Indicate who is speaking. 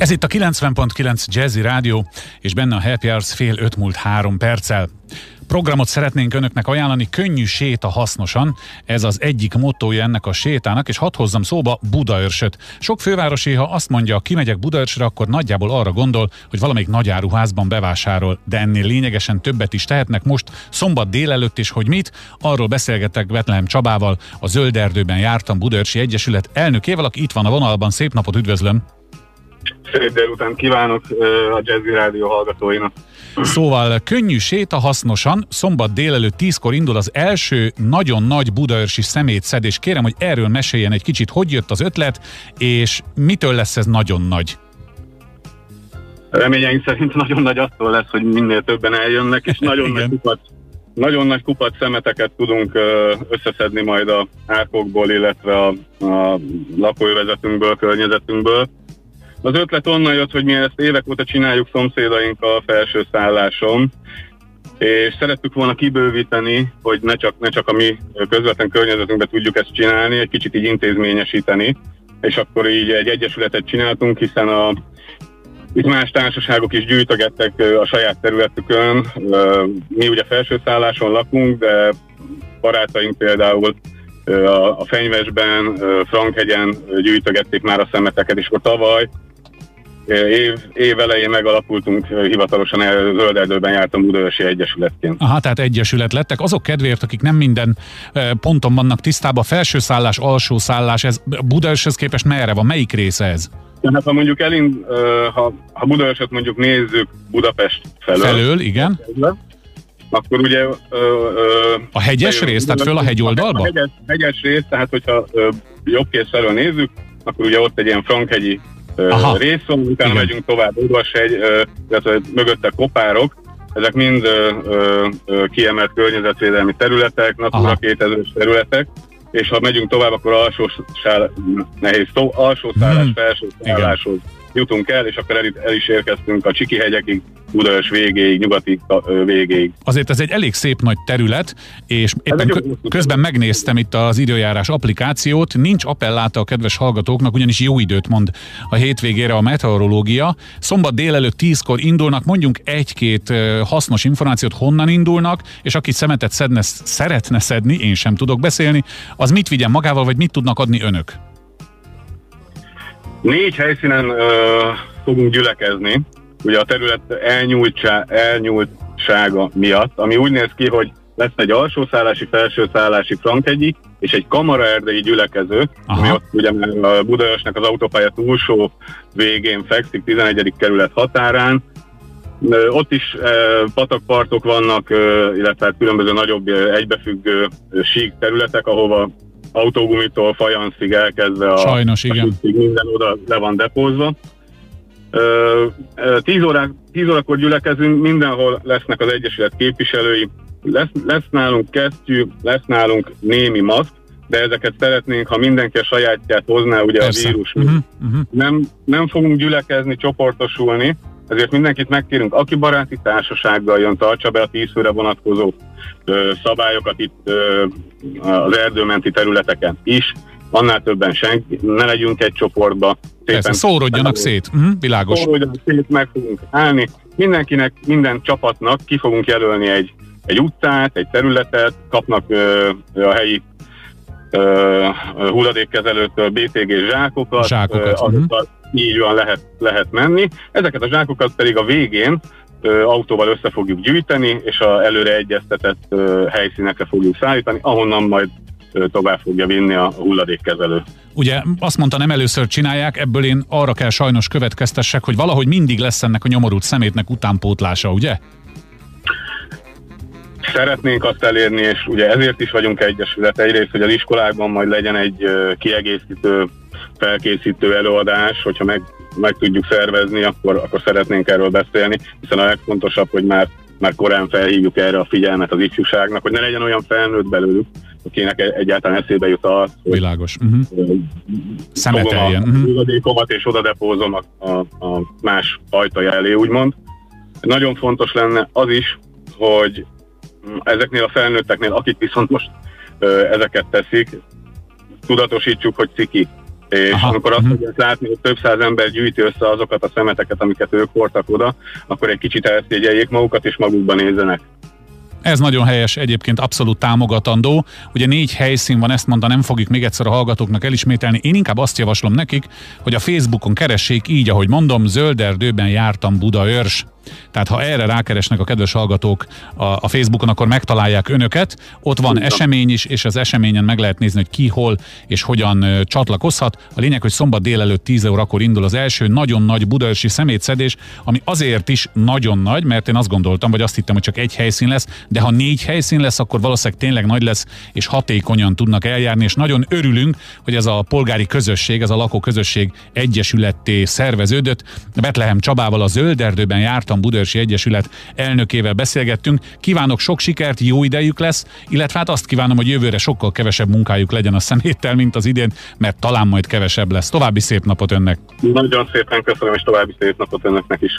Speaker 1: Ez itt a 90.9 Jazzy Rádió, és benne a Happy Hours fél öt múlt három perccel. Programot szeretnénk önöknek ajánlani, könnyű séta hasznosan, ez az egyik mottoja ennek a sétának, és hadd hozzam szóba Budaörsöt. Sok fővárosi, ha azt mondja, kimegyek Budaörsre, akkor nagyjából arra gondol, hogy valamelyik nagyáruházban bevásárol, de ennél lényegesen többet is tehetnek most, szombat délelőtt is, hogy mit, arról beszélgetek Betlehem Csabával, a Zöld Erdőben jártam Budaörsi Egyesület elnökével, aki itt van a vonalban, szép napot üdvözlöm!
Speaker 2: Szép délután kívánok a Jazzy Rádió hallgatóinak.
Speaker 1: Szóval könnyű séta hasznosan, szombat délelőtt tízkor indul az első nagyon nagy budaörsi szemétszedés. Kérem, hogy erről meséljen egy kicsit, hogy jött az ötlet, és mitől lesz ez nagyon nagy?
Speaker 2: Reményeink szerint nagyon nagy attól lesz, hogy minél többen eljönnek, és nagyon nagy kupat nagyon nagy kupat szemeteket tudunk összeszedni majd a árkokból, illetve a, a lakóövezetünkből, környezetünkből. Az ötlet onnan jött, hogy mi ezt évek óta csináljuk szomszédaink a felső szálláson, és szerettük volna kibővíteni, hogy ne csak, ne csak a mi közvetlen környezetünkben tudjuk ezt csinálni, egy kicsit így intézményesíteni, és akkor így egy egyesületet csináltunk, hiszen a, itt más társaságok is gyűjtögettek a saját területükön. Mi ugye felső szálláson lakunk, de barátaink például a Fenyvesben, Frankhegyen gyűjtögették már a szemeteket, és akkor tavaly év, év elején megalapultunk hivatalosan, Zölderdőben jártam Budaörsi Egyesületként.
Speaker 1: Aha, tehát egyesület lettek. Azok kedvéért, akik nem minden ponton vannak tisztában, felső szállás, alsó szállás, ez Budaörshez képest merre van? Melyik része ez?
Speaker 2: Hát ha mondjuk elind, ha, ha Budaörset mondjuk nézzük Budapest felől.
Speaker 1: Felől, igen.
Speaker 2: Akkor ugye... Ö,
Speaker 1: ö, a hegyes rész, tehát föl a hegyoldalba? A
Speaker 2: hegyes, hegyes rész, tehát hogyha jobb kész felől nézzük, akkor ugye ott egy ilyen frankhegyi Aha. részon, utána Igen. megyünk tovább Udvarshegy, illetve mögötte kopárok, ezek mind ö, ö, kiemelt környezetvédelmi területek, Natura 2000 területek, és ha megyünk tovább, akkor alsó sál, nehéz szó, alsó szállás, hmm. felső szálláshoz jutunk el, és akkor el, el is érkeztünk a Csiki hegyekig, Budaörs végéig, nyugati végéig.
Speaker 1: Azért ez egy elég szép nagy terület, és éppen közben megnéztem itt az időjárás applikációt, nincs appelláta a kedves hallgatóknak, ugyanis jó időt mond a hétvégére a meteorológia. Szombat délelőtt tízkor indulnak, mondjunk egy-két hasznos információt, honnan indulnak, és aki szemetet szedne, szeretne szedni, én sem tudok beszélni, az mit vigyen magával, vagy mit tudnak adni önök?
Speaker 2: Négy helyszínen uh, fogunk gyülekezni, ugye a terület elnyúltsá, elnyúltsága miatt, ami úgy néz ki, hogy lesz egy alsószállási, felsőszállási frankegyi, és egy kamaraerdei gyülekező, Aha. ami ott ugye a Budaörsnek az autópálya túlsó végén fekszik, 11. kerület határán. Ott is patakpartok vannak, illetve hát különböző nagyobb egybefüggő sík területek, ahova autógumitól fajanszig elkezdve a,
Speaker 1: Sajnos, igen.
Speaker 2: a minden oda le van depózva. 10 órák, 10 órakor gyülekezünk, mindenhol lesznek az Egyesület képviselői, lesz, lesz nálunk kesztyű, lesz nálunk némi maszk, de ezeket szeretnénk, ha mindenki a sajátját hozná, ugye Persze. a vírus. Uh-huh, uh-huh. Nem, nem fogunk gyülekezni, csoportosulni, ezért mindenkit megkérünk, aki baráti társasággal jön, tartsa be a tíz főre vonatkozó ö, szabályokat itt ö, az erdőmenti területeken is, annál többen senki, ne legyünk egy csoportba.
Speaker 1: Szépen Persze, szórodjanak szét, uh-huh, világos.
Speaker 2: Szórodjanak szét, meg fogunk állni. Mindenkinek, minden csapatnak ki fogunk jelölni egy, egy utcát, egy területet, kapnak ö, a helyi hulladékkezelőtől BTG zsákokat,
Speaker 1: zsákokat.
Speaker 2: Uh-huh. Így van lehet, lehet menni. Ezeket a zsákokat pedig a végén autóval össze fogjuk gyűjteni, és a előre egyeztetett helyszínekre fogjuk szállítani, ahonnan majd tovább fogja vinni a hulladékkezelő.
Speaker 1: Ugye azt mondta, nem először csinálják, ebből én arra kell sajnos következtessek, hogy valahogy mindig lesz ennek a nyomorult szemétnek utánpótlása, ugye?
Speaker 2: Szeretnénk azt elérni, és ugye ezért is vagyunk egyesület. Egyrészt, hogy az iskolákban majd legyen egy kiegészítő, felkészítő előadás, hogyha meg, meg tudjuk szervezni, akkor, akkor szeretnénk erről beszélni, hiszen a legfontosabb, hogy már, már korán felhívjuk erre a figyelmet az ifjúságnak, hogy ne legyen olyan felnőtt belőlük, akinek egyáltalán eszébe jut az,
Speaker 1: hogy Világos. Uh-huh. Szemeteljen.
Speaker 2: Uh-huh. és oda depózom a, a, a más ajtaja elé, úgymond. Nagyon fontos lenne az is, hogy ezeknél a felnőtteknél, akik viszont most ö, ezeket teszik, tudatosítsuk, hogy ciki. És Aha. amikor azt fogják uh-huh. látni, hogy több száz ember gyűjti össze azokat a szemeteket, amiket ők hordtak oda, akkor egy kicsit elszégyeljék magukat, és magukban nézzenek.
Speaker 1: Ez nagyon helyes, egyébként abszolút támogatandó. Ugye négy helyszín van, ezt mondta, nem fogjuk még egyszer a hallgatóknak elismételni. Én inkább azt javaslom nekik, hogy a Facebookon keressék így, ahogy mondom, zölderdőben jártam Budaörs. Tehát ha erre rákeresnek a kedves hallgatók a, a Facebookon, akkor megtalálják önöket. Ott van esemény is, és az eseményen meg lehet nézni, hogy ki, hol és hogyan csatlakozhat. A lényeg, hogy szombat délelőtt 10 órakor indul az első nagyon nagy budaörsi szemétszedés, ami azért is nagyon nagy, mert én azt gondoltam, vagy azt hittem, hogy csak egy helyszín lesz, de ha négy helyszín lesz, akkor valószínűleg tényleg nagy lesz, és hatékonyan tudnak eljárni, és nagyon örülünk, hogy ez a polgári közösség, ez a lakóközösség egyesületté szerveződött. Betlehem Csabával a Zölderdőben járt Márton Budörsi Egyesület elnökével beszélgettünk. Kívánok sok sikert, jó idejük lesz, illetve hát azt kívánom, hogy jövőre sokkal kevesebb munkájuk legyen a szeméttel, mint az idén, mert talán majd kevesebb lesz. További szép napot önnek!
Speaker 2: Nagyon szépen köszönöm, és további szép napot önöknek is!